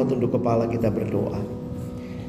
Semua tunduk kepala kita berdoa.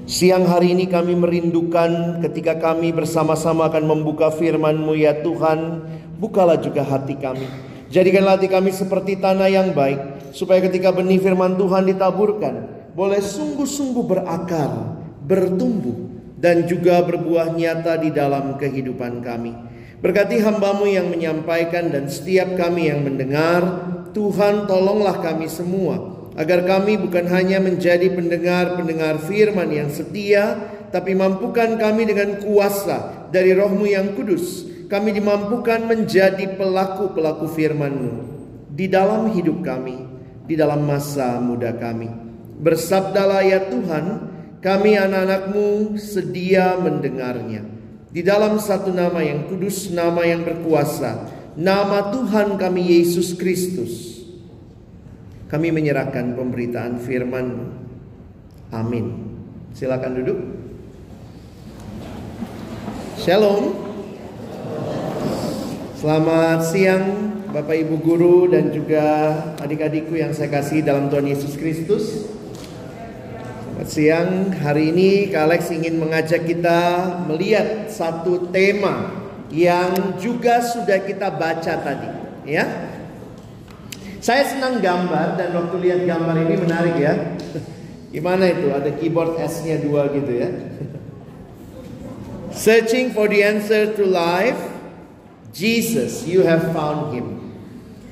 Siang hari ini kami merindukan ketika kami bersama-sama akan membuka firman-Mu ya Tuhan. Bukalah juga hati kami. Jadikanlah hati kami seperti tanah yang baik. Supaya ketika benih firman Tuhan ditaburkan. Boleh sungguh-sungguh berakar, bertumbuh. Dan juga berbuah nyata di dalam kehidupan kami. Berkati hambamu yang menyampaikan dan setiap kami yang mendengar. Tuhan tolonglah kami semua. Agar kami bukan hanya menjadi pendengar-pendengar firman yang setia. Tapi mampukan kami dengan kuasa dari rohmu yang kudus. Kami dimampukan menjadi pelaku-pelaku firmanmu. Di dalam hidup kami. Di dalam masa muda kami. Bersabdalah ya Tuhan. Kami anak-anakmu sedia mendengarnya. Di dalam satu nama yang kudus, nama yang berkuasa, nama Tuhan kami Yesus Kristus. Kami menyerahkan pemberitaan firman Amin. Silakan duduk. Shalom. Selamat siang Bapak Ibu guru dan juga adik-adikku yang saya kasih dalam Tuhan Yesus Kristus. Selamat siang, hari ini Kak Alex ingin mengajak kita melihat satu tema yang juga sudah kita baca tadi, ya. Saya senang gambar dan waktu lihat gambar ini menarik ya. Gimana itu? Ada keyboard S-nya dua gitu ya. Searching for the answer to life, Jesus, you have found him.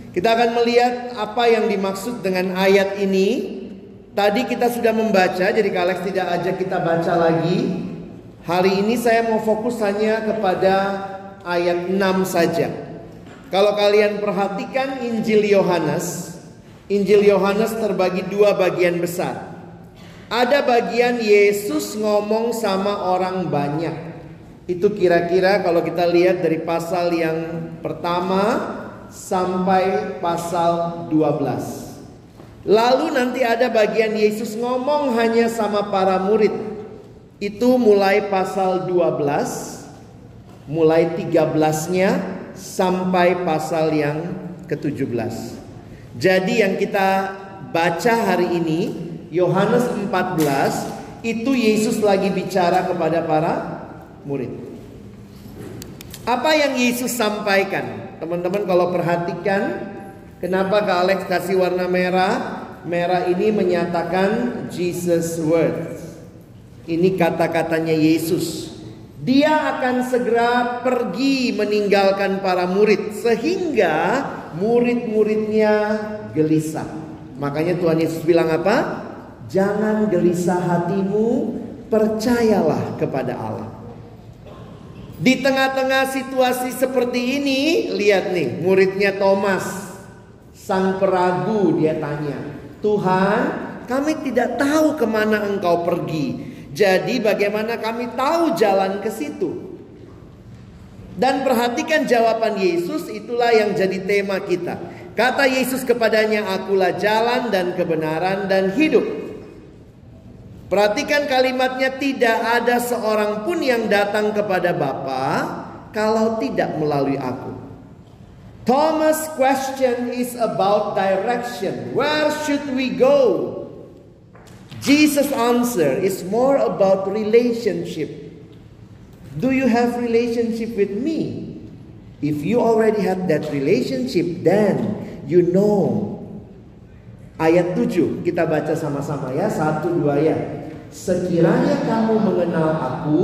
Kita akan melihat apa yang dimaksud dengan ayat ini Tadi kita sudah membaca, jadi Kalex tidak ajak kita baca lagi. Hari ini saya mau fokus hanya kepada ayat 6 saja. Kalau kalian perhatikan Injil Yohanes, Injil Yohanes terbagi dua bagian besar. Ada bagian Yesus ngomong sama orang banyak. Itu kira-kira kalau kita lihat dari pasal yang pertama sampai pasal 12. Lalu nanti ada bagian Yesus ngomong hanya sama para murid. Itu mulai pasal 12, mulai 13-nya sampai pasal yang ke-17. Jadi yang kita baca hari ini Yohanes 14 itu Yesus lagi bicara kepada para murid. Apa yang Yesus sampaikan? Teman-teman kalau perhatikan Kenapa Kak Alex kasih warna merah? Merah ini menyatakan Jesus words. Ini kata-katanya Yesus. Dia akan segera pergi meninggalkan para murid sehingga murid-muridnya gelisah. Makanya Tuhan Yesus bilang apa? Jangan gelisah hatimu, percayalah kepada Allah. Di tengah-tengah situasi seperti ini, lihat nih, muridnya Thomas Sang peragu dia tanya, Tuhan kami tidak tahu ke mana engkau pergi. Jadi bagaimana kami tahu jalan ke situ? Dan perhatikan jawaban Yesus itulah yang jadi tema kita. Kata Yesus kepadanya, akulah jalan dan kebenaran dan hidup. Perhatikan kalimatnya tidak ada seorang pun yang datang kepada Bapa kalau tidak melalui aku. Thomas' question is about direction. Where should we go? Jesus' answer is more about relationship. Do you have relationship with me? If you already have that relationship, then you know. Ayat 7 kita baca sama-sama ya, satu dua ya. Sekiranya kamu mengenal aku,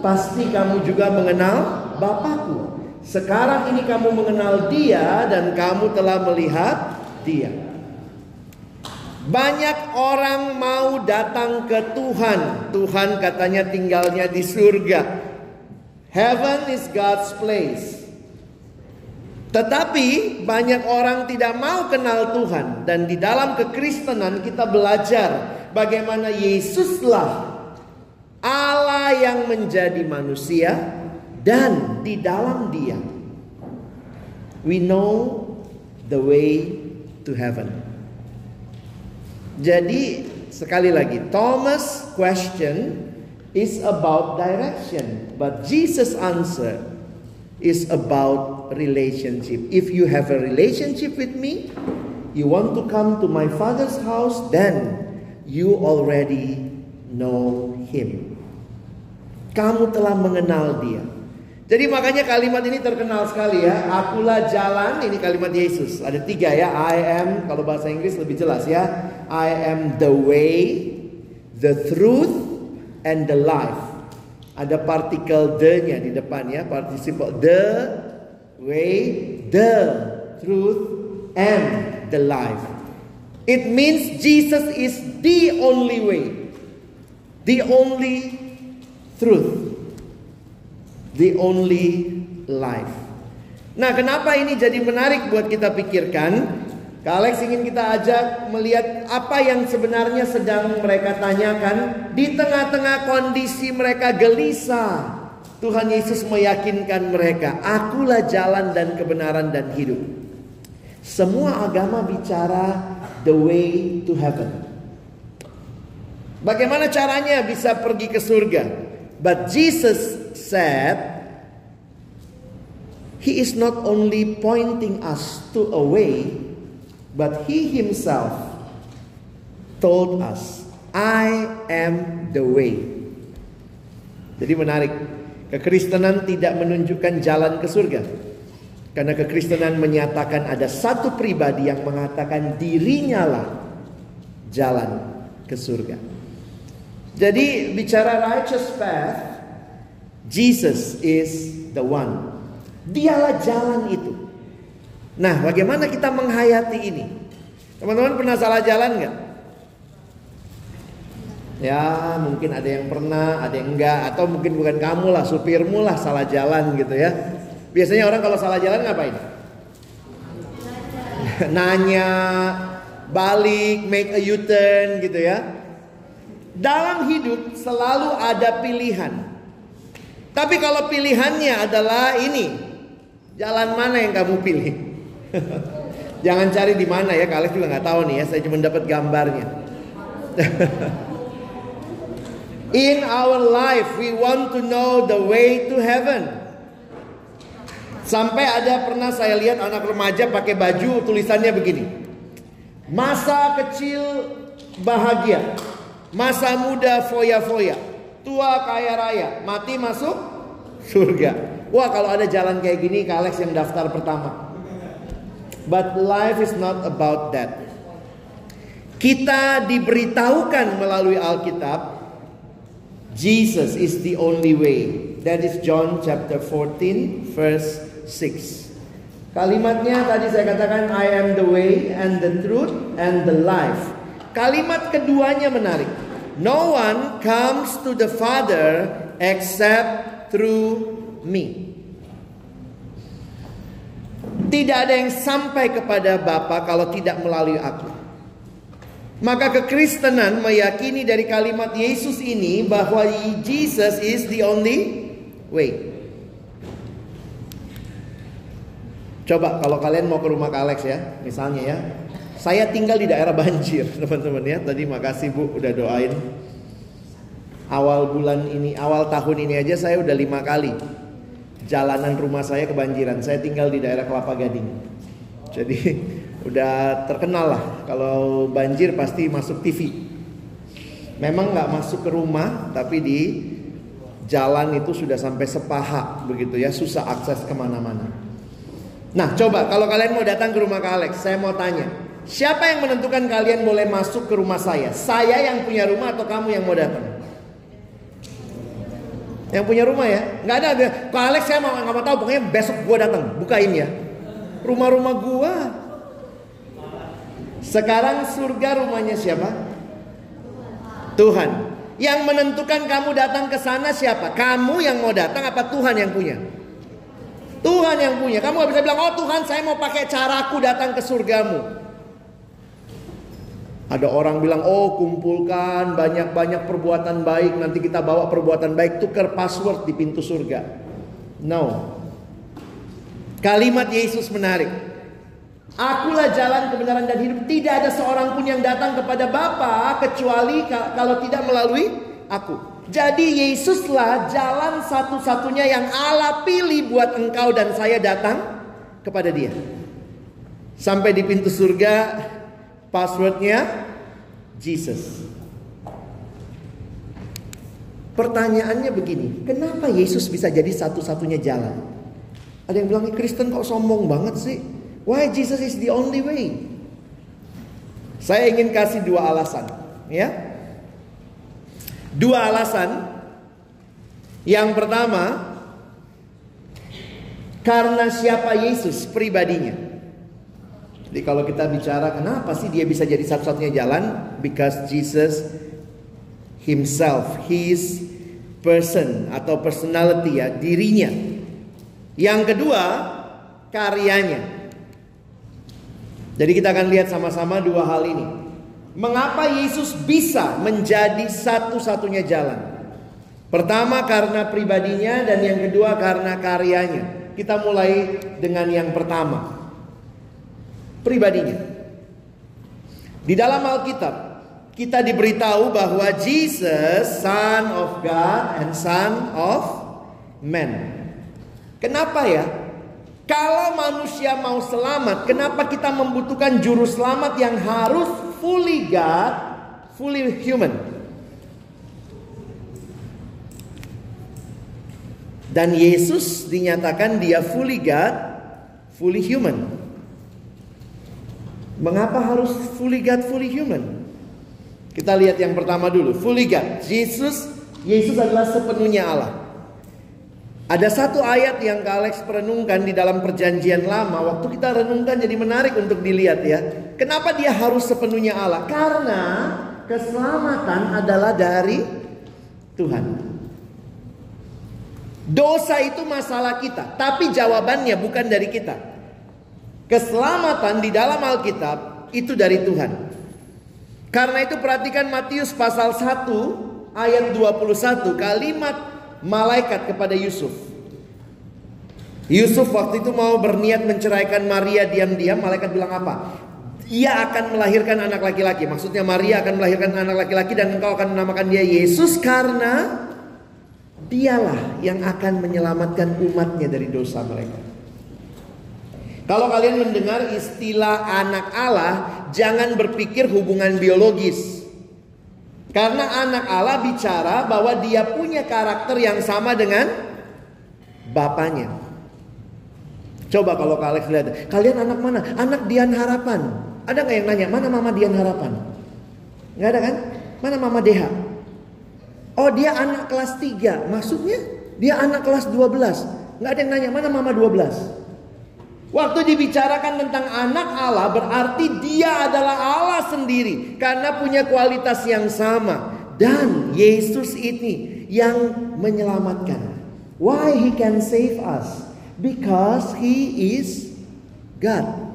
pasti kamu juga mengenal Bapakku. Sekarang ini kamu mengenal dia dan kamu telah melihat dia. Banyak orang mau datang ke Tuhan. Tuhan katanya tinggalnya di surga. Heaven is God's place. Tetapi banyak orang tidak mau kenal Tuhan dan di dalam kekristenan kita belajar bagaimana Yesuslah Allah yang menjadi manusia dan di dalam Dia we know the way to heaven. Jadi sekali lagi Thomas question is about direction but Jesus answer is about relationship. If you have a relationship with me, you want to come to my father's house, then you already know him. Kamu telah mengenal dia. Jadi makanya kalimat ini terkenal sekali ya. Akulah jalan, ini kalimat Yesus. Ada tiga ya. I am, kalau bahasa Inggris lebih jelas ya. I am the way, the truth, and the life. Ada partikel the-nya di depan ya. Participle the way, the truth, and the life. It means Jesus is the only way. The only truth the only life. Nah, kenapa ini jadi menarik buat kita pikirkan? Kak Alex ingin kita ajak melihat apa yang sebenarnya sedang mereka tanyakan di tengah-tengah kondisi mereka gelisah. Tuhan Yesus meyakinkan mereka, "Akulah jalan dan kebenaran dan hidup." Semua agama bicara the way to heaven. Bagaimana caranya bisa pergi ke surga? But Jesus said, He is not only pointing us to a way, but He Himself told us, I am the way. Jadi menarik, kekristenan tidak menunjukkan jalan ke surga. Karena kekristenan menyatakan ada satu pribadi yang mengatakan dirinya lah jalan ke surga. Jadi bicara righteous path, Jesus is the one. Dialah jalan itu. Nah, bagaimana kita menghayati ini? Teman-teman pernah salah jalan nggak? Ya, mungkin ada yang pernah, ada yang enggak, atau mungkin bukan kamu lah, supirmu lah salah jalan gitu ya. Biasanya orang kalau salah jalan ngapain? Nanya, balik, make a U-turn gitu ya. Dalam hidup selalu ada pilihan. Tapi kalau pilihannya adalah ini, jalan mana yang kamu pilih? Jangan cari di mana ya, kalian juga nggak tahu nih ya. Saya cuma dapat gambarnya. In our life, we want to know the way to heaven. Sampai ada pernah saya lihat anak remaja pakai baju tulisannya begini. Masa kecil bahagia, masa muda foya-foya, tua kaya raya, mati masuk surga. Wah kalau ada jalan kayak gini, Kak yang daftar pertama. But life is not about that. Kita diberitahukan melalui Alkitab, Jesus is the only way. That is John chapter 14 verse 6. Kalimatnya tadi saya katakan I am the way and the truth and the life. Kalimat keduanya menarik. No one comes to the Father except through me. Tidak ada yang sampai kepada Bapa kalau tidak melalui aku. Maka kekristenan meyakini dari kalimat Yesus ini bahwa Jesus is the only way. Coba kalau kalian mau ke rumah Kak Alex ya, misalnya ya. Saya tinggal di daerah banjir, teman-teman ya. Tadi makasih Bu udah doain. Awal bulan ini, awal tahun ini aja saya udah lima kali jalanan rumah saya kebanjiran. Saya tinggal di daerah Kelapa Gading. Jadi udah terkenal lah kalau banjir pasti masuk TV. Memang nggak masuk ke rumah, tapi di jalan itu sudah sampai sepaha begitu ya, susah akses ke mana-mana. Nah coba kalau kalian mau datang ke rumah Kak Alex, saya mau tanya, siapa yang menentukan kalian boleh masuk ke rumah saya? Saya yang punya rumah atau kamu yang mau datang? Yang punya rumah ya, nggak ada. Kak Alex saya mau nggak mau tahu, pokoknya besok gua datang, bukain ya. Rumah-rumah gua. Sekarang surga rumahnya siapa? Tuhan. Yang menentukan kamu datang ke sana siapa? Kamu yang mau datang apa Tuhan yang punya? Tuhan yang punya. Kamu gak bisa bilang, oh Tuhan saya mau pakai caraku datang ke surgamu. Ada orang bilang, oh kumpulkan banyak-banyak perbuatan baik. Nanti kita bawa perbuatan baik, tukar password di pintu surga. No. Kalimat Yesus menarik. Akulah jalan kebenaran dan hidup. Tidak ada seorang pun yang datang kepada Bapa kecuali kalau tidak melalui aku. Jadi Yesuslah jalan satu-satunya yang Allah pilih buat engkau dan saya datang kepada dia. Sampai di pintu surga passwordnya Jesus. Pertanyaannya begini, kenapa Yesus bisa jadi satu-satunya jalan? Ada yang bilang, Kristen kok sombong banget sih? Why Jesus is the only way? Saya ingin kasih dua alasan, ya. Dua alasan. Yang pertama, karena siapa Yesus pribadinya. Jadi kalau kita bicara kenapa sih dia bisa jadi satu-satunya jalan? Because Jesus himself, his person atau personality ya, dirinya. Yang kedua, karyanya. Jadi kita akan lihat sama-sama dua hal ini. Mengapa Yesus bisa menjadi satu-satunya jalan? Pertama karena pribadinya dan yang kedua karena karyanya. Kita mulai dengan yang pertama. Pribadinya. Di dalam Alkitab kita diberitahu bahwa Jesus son of God and son of man. Kenapa ya? Kalau manusia mau selamat, kenapa kita membutuhkan juru selamat yang harus fully God, fully human. Dan Yesus dinyatakan dia fully God, fully human. Mengapa harus fully God, fully human? Kita lihat yang pertama dulu, fully God. Yesus Yesus adalah sepenuhnya Allah. Ada satu ayat yang Kak Alex perenungkan di dalam perjanjian lama. Waktu kita renungkan jadi menarik untuk dilihat ya. Kenapa dia harus sepenuhnya Allah? Karena keselamatan adalah dari Tuhan. Dosa itu masalah kita. Tapi jawabannya bukan dari kita. Keselamatan di dalam Alkitab itu dari Tuhan. Karena itu perhatikan Matius pasal 1 ayat 21 kalimat malaikat kepada Yusuf. Yusuf waktu itu mau berniat menceraikan Maria diam-diam, malaikat bilang apa? Ia akan melahirkan anak laki-laki. Maksudnya Maria akan melahirkan anak laki-laki dan engkau akan menamakan dia Yesus karena dialah yang akan menyelamatkan umatnya dari dosa mereka. Kalau kalian mendengar istilah anak Allah, jangan berpikir hubungan biologis. Karena anak Allah bicara bahwa dia punya karakter yang sama dengan bapaknya. Coba kalau kalian lihat, kalian anak mana? Anak Dian Harapan. Ada nggak yang nanya, mana mama Dian Harapan? Nggak ada kan? Mana mama Deha? Oh dia anak kelas 3. Maksudnya dia anak kelas 12. Nggak ada yang nanya, mana mama 12? Waktu dibicarakan tentang anak Allah berarti dia adalah Allah sendiri karena punya kualitas yang sama dan Yesus ini yang menyelamatkan. Why he can save us? Because he is God.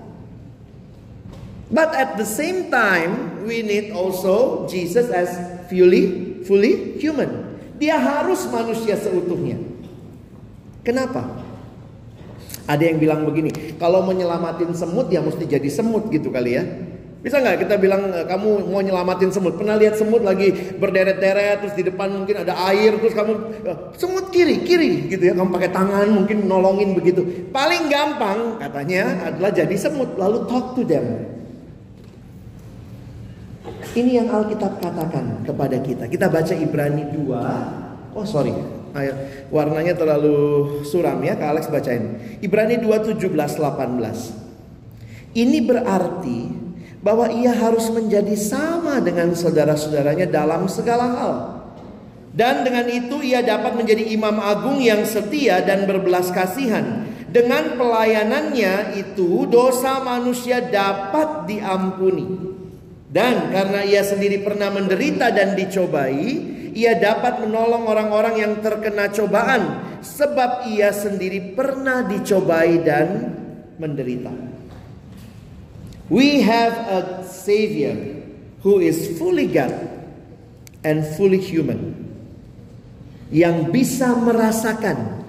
But at the same time we need also Jesus as fully fully human. Dia harus manusia seutuhnya. Kenapa? Ada yang bilang begini, kalau menyelamatin semut ya mesti jadi semut gitu kali ya. Bisa nggak kita bilang e, kamu mau nyelamatin semut? Pernah lihat semut lagi berderet-deret terus di depan mungkin ada air terus kamu e, semut kiri kiri gitu ya kamu pakai tangan mungkin nolongin begitu. Paling gampang katanya adalah jadi semut lalu talk to them. Ini yang Alkitab katakan kepada kita. Kita baca Ibrani 2. Oh sorry, ayat warnanya terlalu suram ya Kak Alex bacain. Ibrani 2 17 18. Ini berarti bahwa ia harus menjadi sama dengan saudara-saudaranya dalam segala hal. Dan dengan itu ia dapat menjadi imam agung yang setia dan berbelas kasihan dengan pelayanannya itu dosa manusia dapat diampuni. Dan karena ia sendiri pernah menderita dan dicobai, ia dapat menolong orang-orang yang terkena cobaan sebab ia sendiri pernah dicobai dan menderita. We have a savior who is fully God and fully human yang bisa merasakan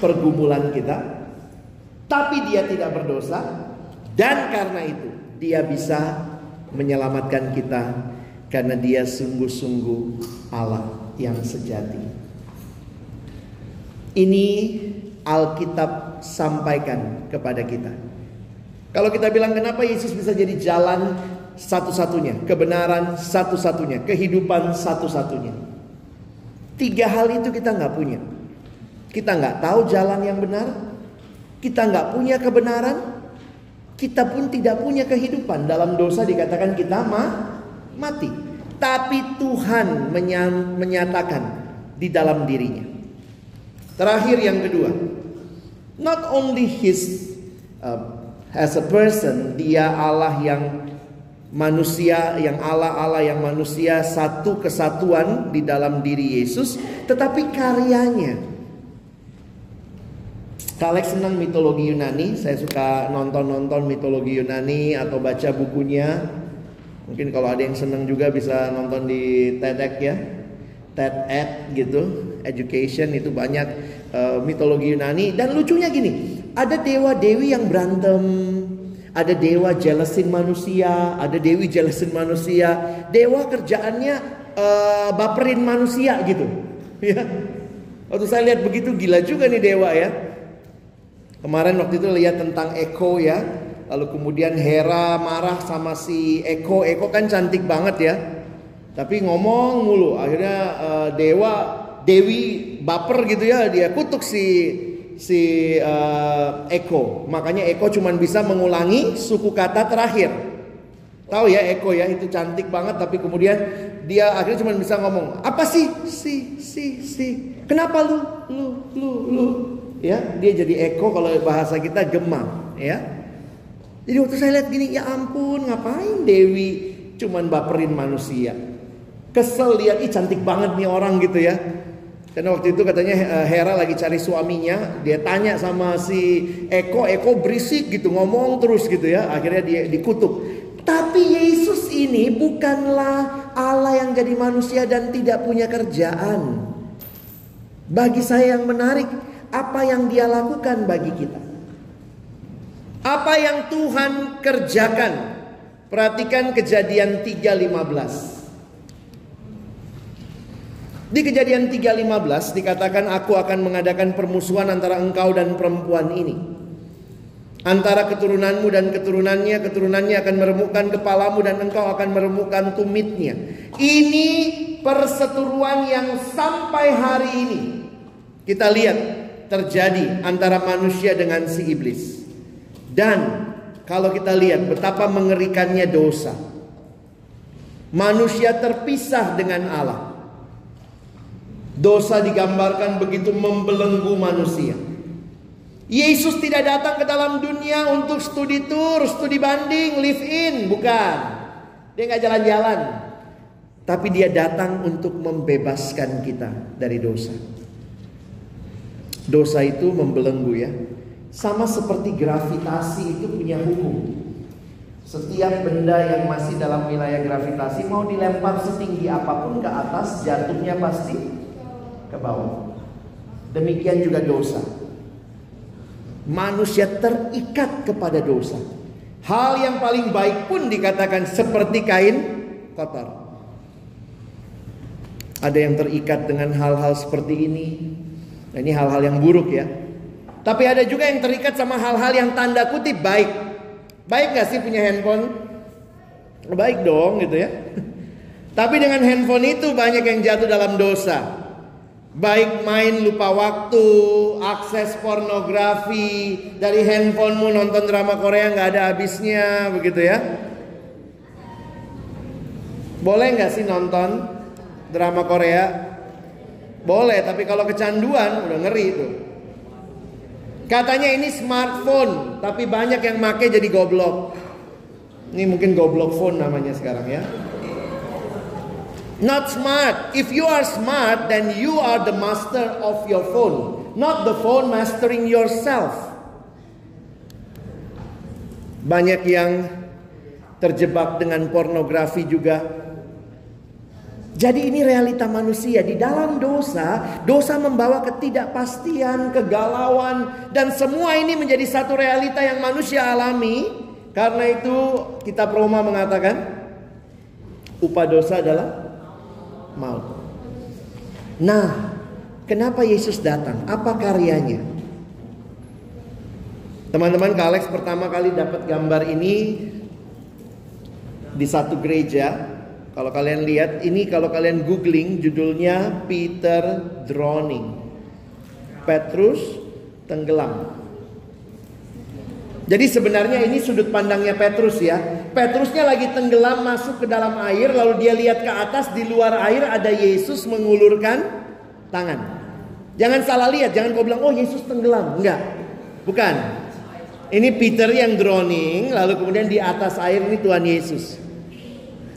pergumulan kita tapi dia tidak berdosa dan karena itu dia bisa menyelamatkan kita karena dia sungguh-sungguh Allah yang sejati. Ini Alkitab sampaikan kepada kita. Kalau kita bilang kenapa Yesus bisa jadi jalan satu-satunya, kebenaran satu-satunya, kehidupan satu-satunya. Tiga hal itu kita nggak punya. Kita nggak tahu jalan yang benar, kita nggak punya kebenaran, kita pun tidak punya kehidupan. Dalam dosa dikatakan kita ma mati. Tapi Tuhan menyatakan di dalam dirinya. Terakhir yang kedua. Not only his uh, as a person, dia Allah yang manusia, yang Allah-Allah yang manusia satu kesatuan di dalam diri Yesus, tetapi karyanya Kalex senang mitologi Yunani, saya suka nonton-nonton mitologi Yunani atau baca bukunya. Mungkin kalau ada yang senang juga bisa nonton di TEDx ya. TED gitu, education itu banyak uh, mitologi Yunani dan lucunya gini, ada dewa dewi yang berantem, ada dewa jelasin manusia, ada dewi jelasin manusia, dewa kerjaannya uh, baperin manusia gitu, ya. Waktu saya lihat begitu gila juga nih dewa ya. Kemarin waktu itu lihat tentang Eko ya. Lalu kemudian Hera marah sama si Eko. Eko kan cantik banget ya. Tapi ngomong mulu. Akhirnya uh, Dewa Dewi baper gitu ya. Dia kutuk si si uh, Eko. Makanya Eko cuma bisa mengulangi suku kata terakhir. Tahu ya Eko ya itu cantik banget tapi kemudian dia akhirnya cuma bisa ngomong apa sih si si si kenapa lu lu lu lu ya dia jadi eko kalau bahasa kita gemam ya jadi waktu saya lihat gini ya ampun ngapain Dewi cuman baperin manusia kesel lihat ih cantik banget nih orang gitu ya karena waktu itu katanya eh, Hera lagi cari suaminya dia tanya sama si Eko Eko berisik gitu ngomong terus gitu ya akhirnya dia dikutuk tapi Yesus ini bukanlah Allah yang jadi manusia dan tidak punya kerjaan. Bagi saya yang menarik, apa yang dia lakukan bagi kita. Apa yang Tuhan kerjakan. Perhatikan kejadian 3.15. Di kejadian 3.15 dikatakan aku akan mengadakan permusuhan antara engkau dan perempuan ini. Antara keturunanmu dan keturunannya, keturunannya akan meremukkan kepalamu dan engkau akan meremukkan tumitnya. Ini perseteruan yang sampai hari ini kita lihat terjadi antara manusia dengan si iblis. Dan kalau kita lihat betapa mengerikannya dosa. Manusia terpisah dengan Allah. Dosa digambarkan begitu membelenggu manusia. Yesus tidak datang ke dalam dunia untuk studi tour, studi banding, live in, bukan. Dia nggak jalan-jalan. Tapi dia datang untuk membebaskan kita dari dosa. Dosa itu membelenggu ya. Sama seperti gravitasi itu punya hukum. Setiap benda yang masih dalam wilayah gravitasi mau dilempar setinggi apa pun ke atas, jatuhnya pasti ke bawah. Demikian juga dosa. Manusia terikat kepada dosa. Hal yang paling baik pun dikatakan seperti kain kotor. Ada yang terikat dengan hal-hal seperti ini, Nah, ini hal-hal yang buruk ya. Tapi ada juga yang terikat sama hal-hal yang tanda kutip baik. Baik gak sih punya handphone? Baik dong gitu ya. Tapi dengan handphone itu banyak yang jatuh dalam dosa. Baik main lupa waktu, akses pornografi, dari handphonemu nonton drama Korea nggak ada habisnya, begitu ya. Boleh nggak sih nonton drama Korea boleh, tapi kalau kecanduan udah ngeri itu. Katanya ini smartphone, tapi banyak yang make jadi goblok. Ini mungkin goblok phone namanya sekarang ya. Not smart. If you are smart, then you are the master of your phone, not the phone mastering yourself. Banyak yang terjebak dengan pornografi juga. Jadi ini realita manusia di dalam dosa, dosa membawa ketidakpastian, kegalauan dan semua ini menjadi satu realita yang manusia alami. Karena itu kita Roma mengatakan upah dosa adalah maut. Nah, kenapa Yesus datang? Apa karyanya? Teman-teman, Kalex pertama kali dapat gambar ini di satu gereja kalau kalian lihat ini kalau kalian googling judulnya Peter Drowning. Petrus tenggelam. Jadi sebenarnya ini sudut pandangnya Petrus ya. Petrusnya lagi tenggelam masuk ke dalam air lalu dia lihat ke atas di luar air ada Yesus mengulurkan tangan. Jangan salah lihat, jangan kau bilang oh Yesus tenggelam. Enggak. Bukan. Ini Peter yang drowning lalu kemudian di atas air ini Tuhan Yesus.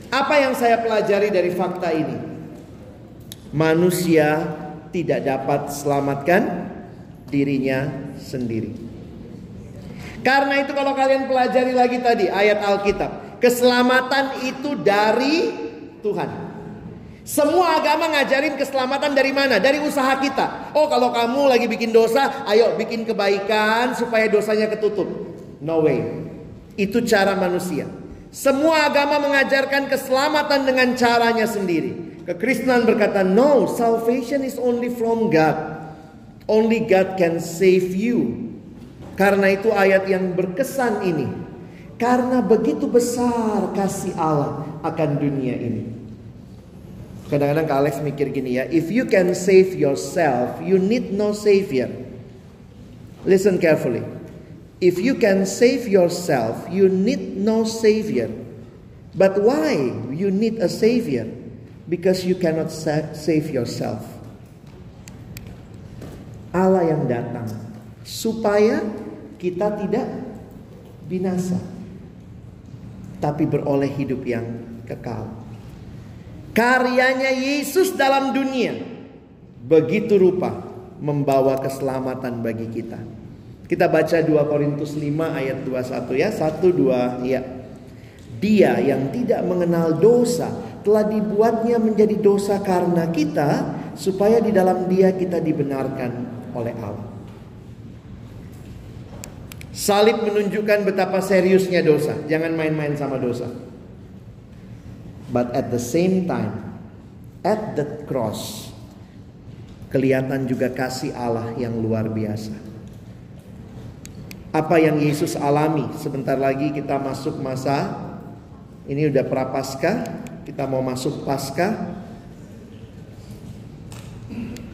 Apa yang saya pelajari dari fakta ini? Manusia tidak dapat selamatkan dirinya sendiri. Karena itu kalau kalian pelajari lagi tadi ayat Alkitab, keselamatan itu dari Tuhan. Semua agama ngajarin keselamatan dari mana? Dari usaha kita. Oh, kalau kamu lagi bikin dosa, ayo bikin kebaikan supaya dosanya ketutup. No way. Itu cara manusia. Semua agama mengajarkan keselamatan dengan caranya sendiri. Kekristenan berkata, "No, salvation is only from God. Only God can save you." Karena itu ayat yang berkesan ini. Karena begitu besar kasih Allah akan dunia ini. Kadang-kadang Kak Alex mikir gini ya, if you can save yourself, you need no savior. Listen carefully. If you can save yourself, you need no savior. But why you need a savior? Because you cannot save yourself. Allah yang datang supaya kita tidak binasa, tapi beroleh hidup yang kekal. Karyanya Yesus dalam dunia begitu rupa membawa keselamatan bagi kita. Kita baca 2 Korintus 5 ayat 21 ya. 1 2 ya. Dia yang tidak mengenal dosa telah dibuatnya menjadi dosa karena kita supaya di dalam dia kita dibenarkan oleh Allah. Salib menunjukkan betapa seriusnya dosa. Jangan main-main sama dosa. But at the same time, at the cross, kelihatan juga kasih Allah yang luar biasa apa yang Yesus alami. Sebentar lagi kita masuk masa ini udah prapaskah, kita mau masuk pasca.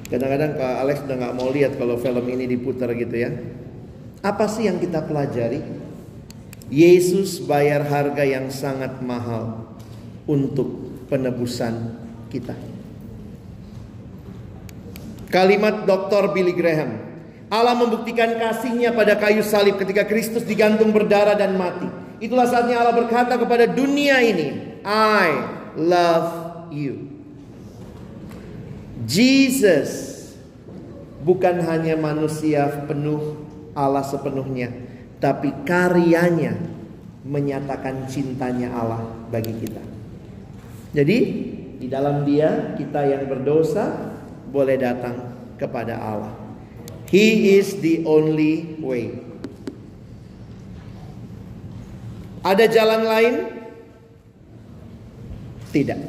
Kadang-kadang Kak Alex udah nggak mau lihat kalau film ini diputar gitu ya. Apa sih yang kita pelajari? Yesus bayar harga yang sangat mahal untuk penebusan kita. Kalimat Dr. Billy Graham Allah membuktikan kasihnya pada kayu salib ketika Kristus digantung berdarah dan mati. Itulah saatnya Allah berkata kepada dunia ini, I love you. Jesus bukan hanya manusia penuh Allah sepenuhnya, tapi karyanya menyatakan cintanya Allah bagi kita. Jadi, di dalam Dia kita yang berdosa boleh datang kepada Allah. He is the only way. Ada jalan lain? Tidak.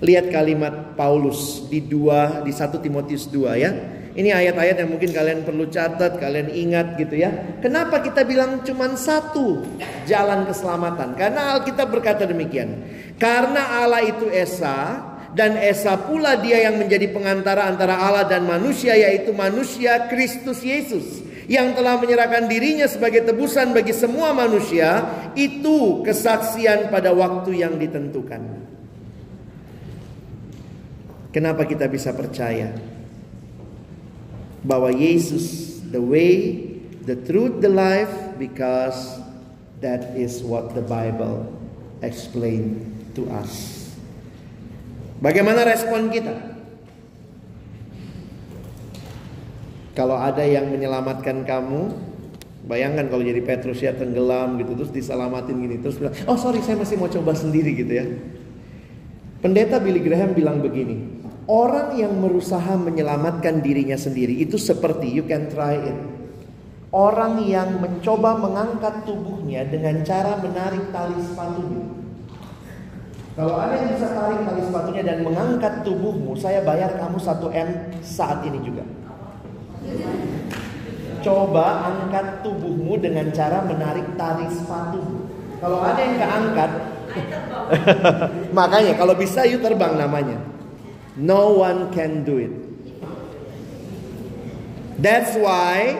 Lihat kalimat Paulus di dua di 1 Timotius 2 ya. Ini ayat-ayat yang mungkin kalian perlu catat, kalian ingat gitu ya. Kenapa kita bilang cuma satu jalan keselamatan? Karena Alkitab berkata demikian. Karena Allah itu Esa, dan Esa pula dia yang menjadi pengantara antara Allah dan manusia yaitu manusia Kristus Yesus yang telah menyerahkan dirinya sebagai tebusan bagi semua manusia itu kesaksian pada waktu yang ditentukan. Kenapa kita bisa percaya bahwa Yesus the way, the truth, the life because that is what the Bible explain to us. Bagaimana respon kita? Kalau ada yang menyelamatkan kamu, bayangkan kalau jadi Petrus ya tenggelam gitu terus diselamatin gini terus bilang, "Oh, sorry, saya masih mau coba sendiri gitu ya." Pendeta Billy Graham bilang begini, orang yang berusaha menyelamatkan dirinya sendiri itu seperti you can try it. Orang yang mencoba mengangkat tubuhnya dengan cara menarik tali sepatunya. Kalau ada yang bisa tarik tali sepatunya dan mengangkat tubuhmu, saya bayar kamu 1 M saat ini juga. Coba angkat tubuhmu dengan cara menarik tali sepatu. Kalau ada yang keangkat, makanya kalau bisa yuk terbang namanya. No one can do it. That's why,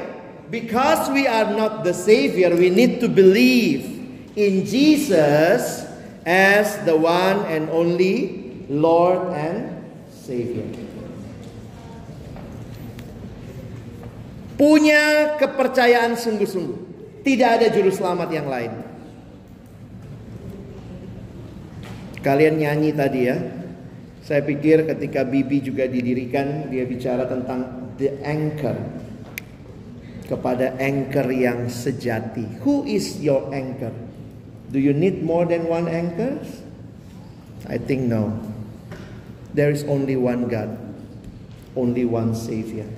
because we are not the Savior, we need to believe in Jesus as the one and only Lord and Savior. punya kepercayaan sungguh-sungguh. Tidak ada juru selamat yang lain. Kalian nyanyi tadi ya. Saya pikir ketika Bibi juga didirikan, dia bicara tentang the anchor. Kepada anchor yang sejati. Who is your anchor? Do you need more than one anchor? I think no. There is only one God. Only one Savior.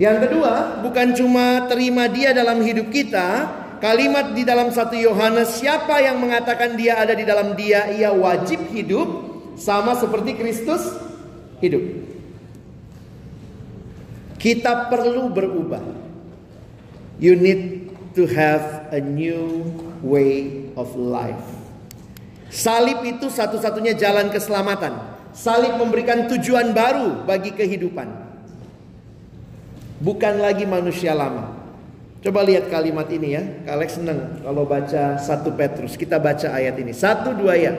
Yang kedua, bukan cuma terima dia dalam hidup kita, kalimat di dalam satu Yohanes, siapa yang mengatakan dia ada di dalam dia, ia wajib hidup sama seperti Kristus hidup. Kita perlu berubah. You need to have a new way of life. Salib itu satu-satunya jalan keselamatan. Salib memberikan tujuan baru bagi kehidupan bukan lagi manusia lama. Coba lihat kalimat ini ya. Alex senang kalau baca satu Petrus. Kita baca ayat ini. Satu dua ya.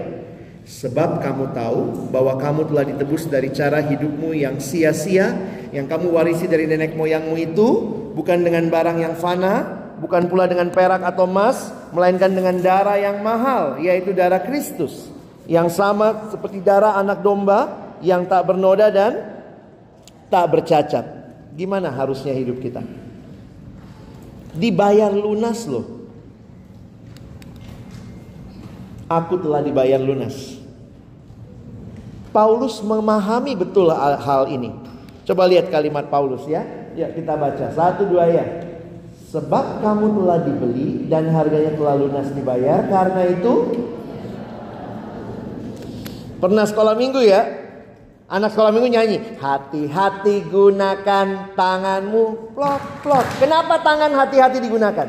Sebab kamu tahu bahwa kamu telah ditebus dari cara hidupmu yang sia-sia. Yang kamu warisi dari nenek moyangmu itu. Bukan dengan barang yang fana. Bukan pula dengan perak atau emas. Melainkan dengan darah yang mahal. Yaitu darah Kristus. Yang sama seperti darah anak domba. Yang tak bernoda dan tak bercacat. Gimana harusnya hidup kita? Dibayar lunas loh. Aku telah dibayar lunas. Paulus memahami betul hal ini. Coba lihat kalimat Paulus ya. Ya kita baca. Satu dua ya. Sebab kamu telah dibeli dan harganya telah lunas dibayar. Karena itu Pernah sekolah minggu ya Anak sekolah minggu nyanyi, hati-hati gunakan tanganmu, plot plot. Kenapa tangan hati-hati digunakan?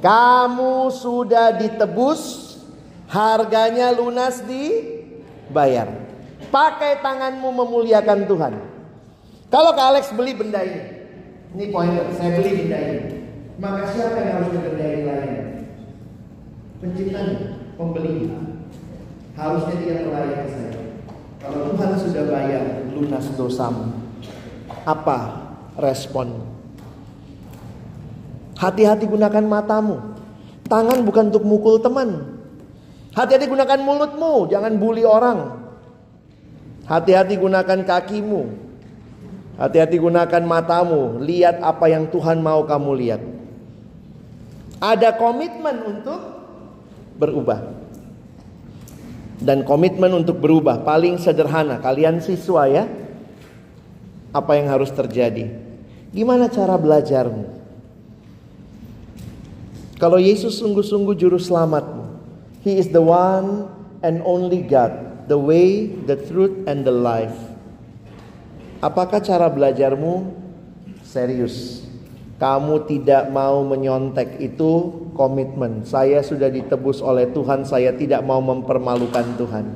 Kamu sudah ditebus, harganya lunas dibayar. Pakai tanganmu memuliakan Tuhan. Kalau Kak Alex beli benda ini, ini pointer, saya beli benda ini. Maka siapa yang harus ini lain? Penciptanya, pembeli. Harusnya dia melayani saya. Kalau Tuhan sudah bayar lunas dosamu, apa respon? Hati-hati gunakan matamu. Tangan bukan untuk mukul teman. Hati-hati gunakan mulutmu, jangan bully orang. Hati-hati gunakan kakimu. Hati-hati gunakan matamu, lihat apa yang Tuhan mau kamu lihat. Ada komitmen untuk berubah. Dan komitmen untuk berubah paling sederhana. Kalian siswa ya. Apa yang harus terjadi? Gimana cara belajarmu? Kalau Yesus sungguh-sungguh juru selamatmu he is the one and only God the way the truth and the life apakah cara belajarmu serius kamu tidak mau menyontek itu komitmen. Saya sudah ditebus oleh Tuhan, saya tidak mau mempermalukan Tuhan.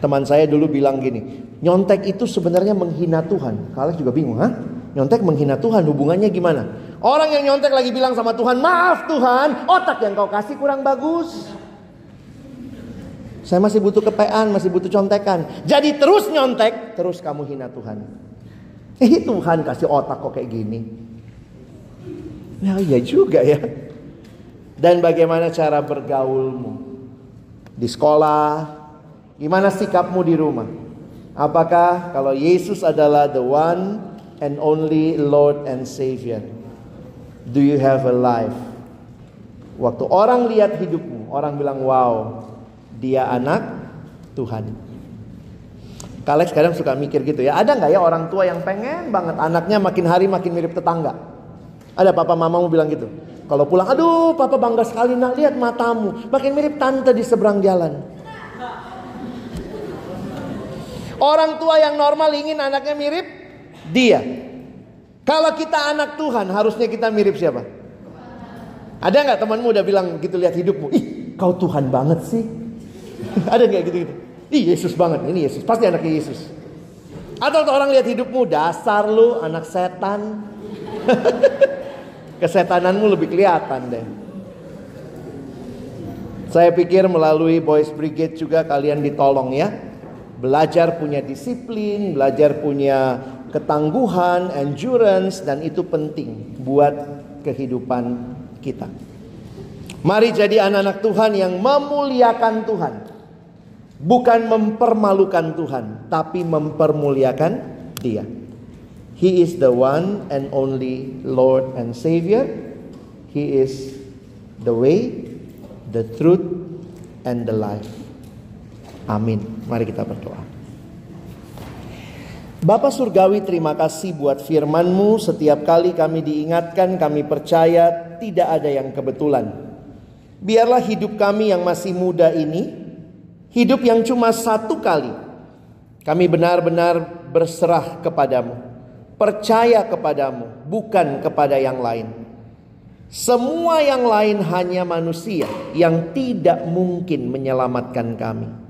Teman saya dulu bilang gini, nyontek itu sebenarnya menghina Tuhan. Kalian juga bingung, ha? Nyontek menghina Tuhan, hubungannya gimana? Orang yang nyontek lagi bilang sama Tuhan, maaf Tuhan, otak yang kau kasih kurang bagus. Saya masih butuh kepean, masih butuh contekan. Jadi terus nyontek, terus kamu hina Tuhan. Eh Tuhan kasih otak kok kayak gini. Ya iya juga ya. Dan bagaimana cara bergaulmu? Di sekolah, gimana sikapmu di rumah? Apakah kalau Yesus adalah the one and only Lord and Savior? Do you have a life? Waktu orang lihat hidupmu, orang bilang, "Wow, dia anak Tuhan." Kalex kadang suka mikir gitu ya. Ada nggak ya orang tua yang pengen banget anaknya makin hari makin mirip tetangga? Ada papa mamamu bilang gitu. Kalau pulang, aduh papa bangga sekali nak lihat matamu. Makin mirip tante di seberang jalan. Orang tua yang normal ingin anaknya mirip dia. Kalau kita anak Tuhan harusnya kita mirip siapa? Ada nggak temanmu udah bilang gitu lihat hidupmu? Ih kau Tuhan banget sih. Ada nggak gitu-gitu? Ih Yesus banget, ini Yesus, pasti anaknya Yesus. Atau orang lihat hidupmu dasar lu anak setan. Kesetananmu lebih kelihatan deh. Saya pikir melalui Boys Brigade juga kalian ditolong ya belajar punya disiplin, belajar punya ketangguhan, endurance dan itu penting buat kehidupan kita. Mari jadi anak-anak Tuhan yang memuliakan Tuhan. Bukan mempermalukan Tuhan, tapi mempermuliakan Dia. He is the one and only Lord and Savior. He is the way, the truth, and the life. Amin. Mari kita berdoa. Bapak Surgawi terima kasih buat firmanmu Setiap kali kami diingatkan kami percaya tidak ada yang kebetulan Biarlah hidup kami yang masih muda ini Hidup yang cuma satu kali Kami benar-benar berserah kepadamu Percaya kepadamu bukan kepada yang lain Semua yang lain hanya manusia Yang tidak mungkin menyelamatkan kami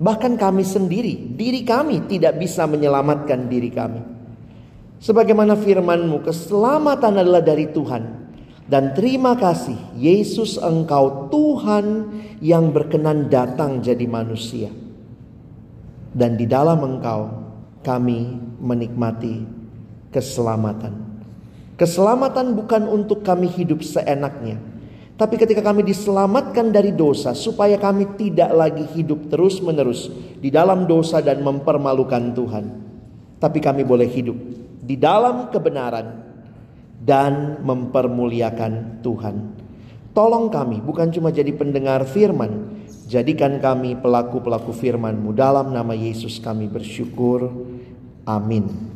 Bahkan kami sendiri, diri kami tidak bisa menyelamatkan diri kami. Sebagaimana firmanmu, keselamatan adalah dari Tuhan. Dan terima kasih, Yesus engkau Tuhan yang berkenan datang jadi manusia. Dan di dalam engkau kami menikmati keselamatan. Keselamatan bukan untuk kami hidup seenaknya tapi ketika kami diselamatkan dari dosa, supaya kami tidak lagi hidup terus-menerus di dalam dosa dan mempermalukan Tuhan, tapi kami boleh hidup di dalam kebenaran dan mempermuliakan Tuhan. Tolong kami, bukan cuma jadi pendengar firman, jadikan kami pelaku-pelaku firman-Mu. Dalam nama Yesus, kami bersyukur. Amin.